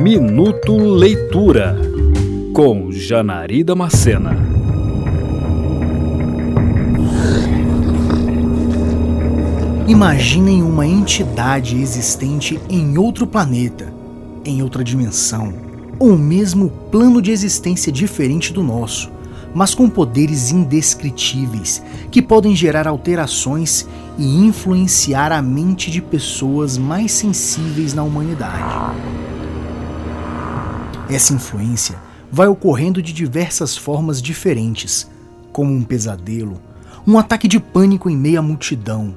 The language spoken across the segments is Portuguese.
Minuto Leitura com Janari Macena. Imaginem uma entidade existente em outro planeta, em outra dimensão, ou mesmo plano de existência diferente do nosso, mas com poderes indescritíveis que podem gerar alterações e influenciar a mente de pessoas mais sensíveis na humanidade. Essa influência vai ocorrendo de diversas formas diferentes, como um pesadelo, um ataque de pânico em meio à multidão,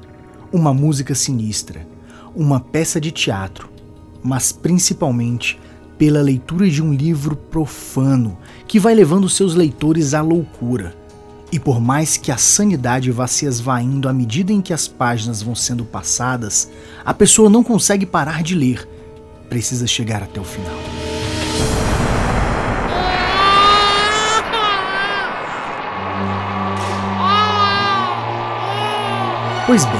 uma música sinistra, uma peça de teatro, mas principalmente pela leitura de um livro profano que vai levando seus leitores à loucura. E por mais que a sanidade vá se esvaindo à medida em que as páginas vão sendo passadas, a pessoa não consegue parar de ler, precisa chegar até o final. Pois bem,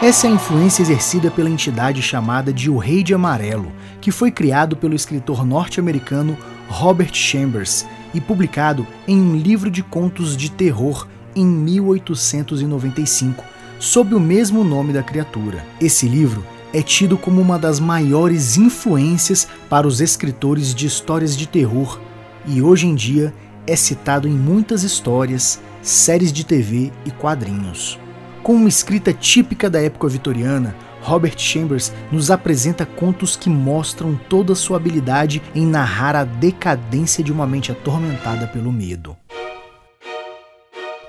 essa é a influência exercida pela entidade chamada de O Rei de Amarelo, que foi criado pelo escritor norte-americano Robert Chambers e publicado em um livro de contos de terror em 1895, sob o mesmo nome da criatura. Esse livro é tido como uma das maiores influências para os escritores de histórias de terror e hoje em dia é citado em muitas histórias, séries de TV e quadrinhos. Com uma escrita típica da época vitoriana, Robert Chambers nos apresenta contos que mostram toda sua habilidade em narrar a decadência de uma mente atormentada pelo medo.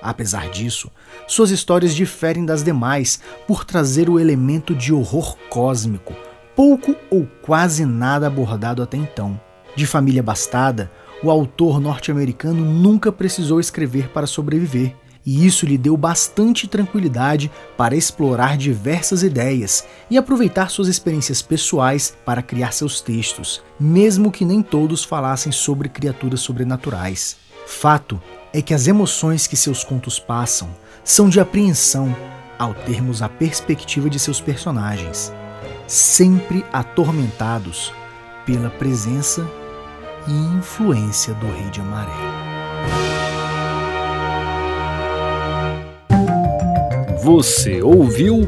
Apesar disso, suas histórias diferem das demais por trazer o elemento de horror cósmico, pouco ou quase nada abordado até então. De família bastada, o autor norte-americano nunca precisou escrever para sobreviver e isso lhe deu bastante tranquilidade para explorar diversas ideias e aproveitar suas experiências pessoais para criar seus textos, mesmo que nem todos falassem sobre criaturas sobrenaturais. Fato é que as emoções que seus contos passam são de apreensão ao termos a perspectiva de seus personagens, sempre atormentados pela presença e influência do Rei de Amarelo. Você ouviu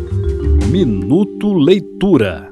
Minuto Leitura.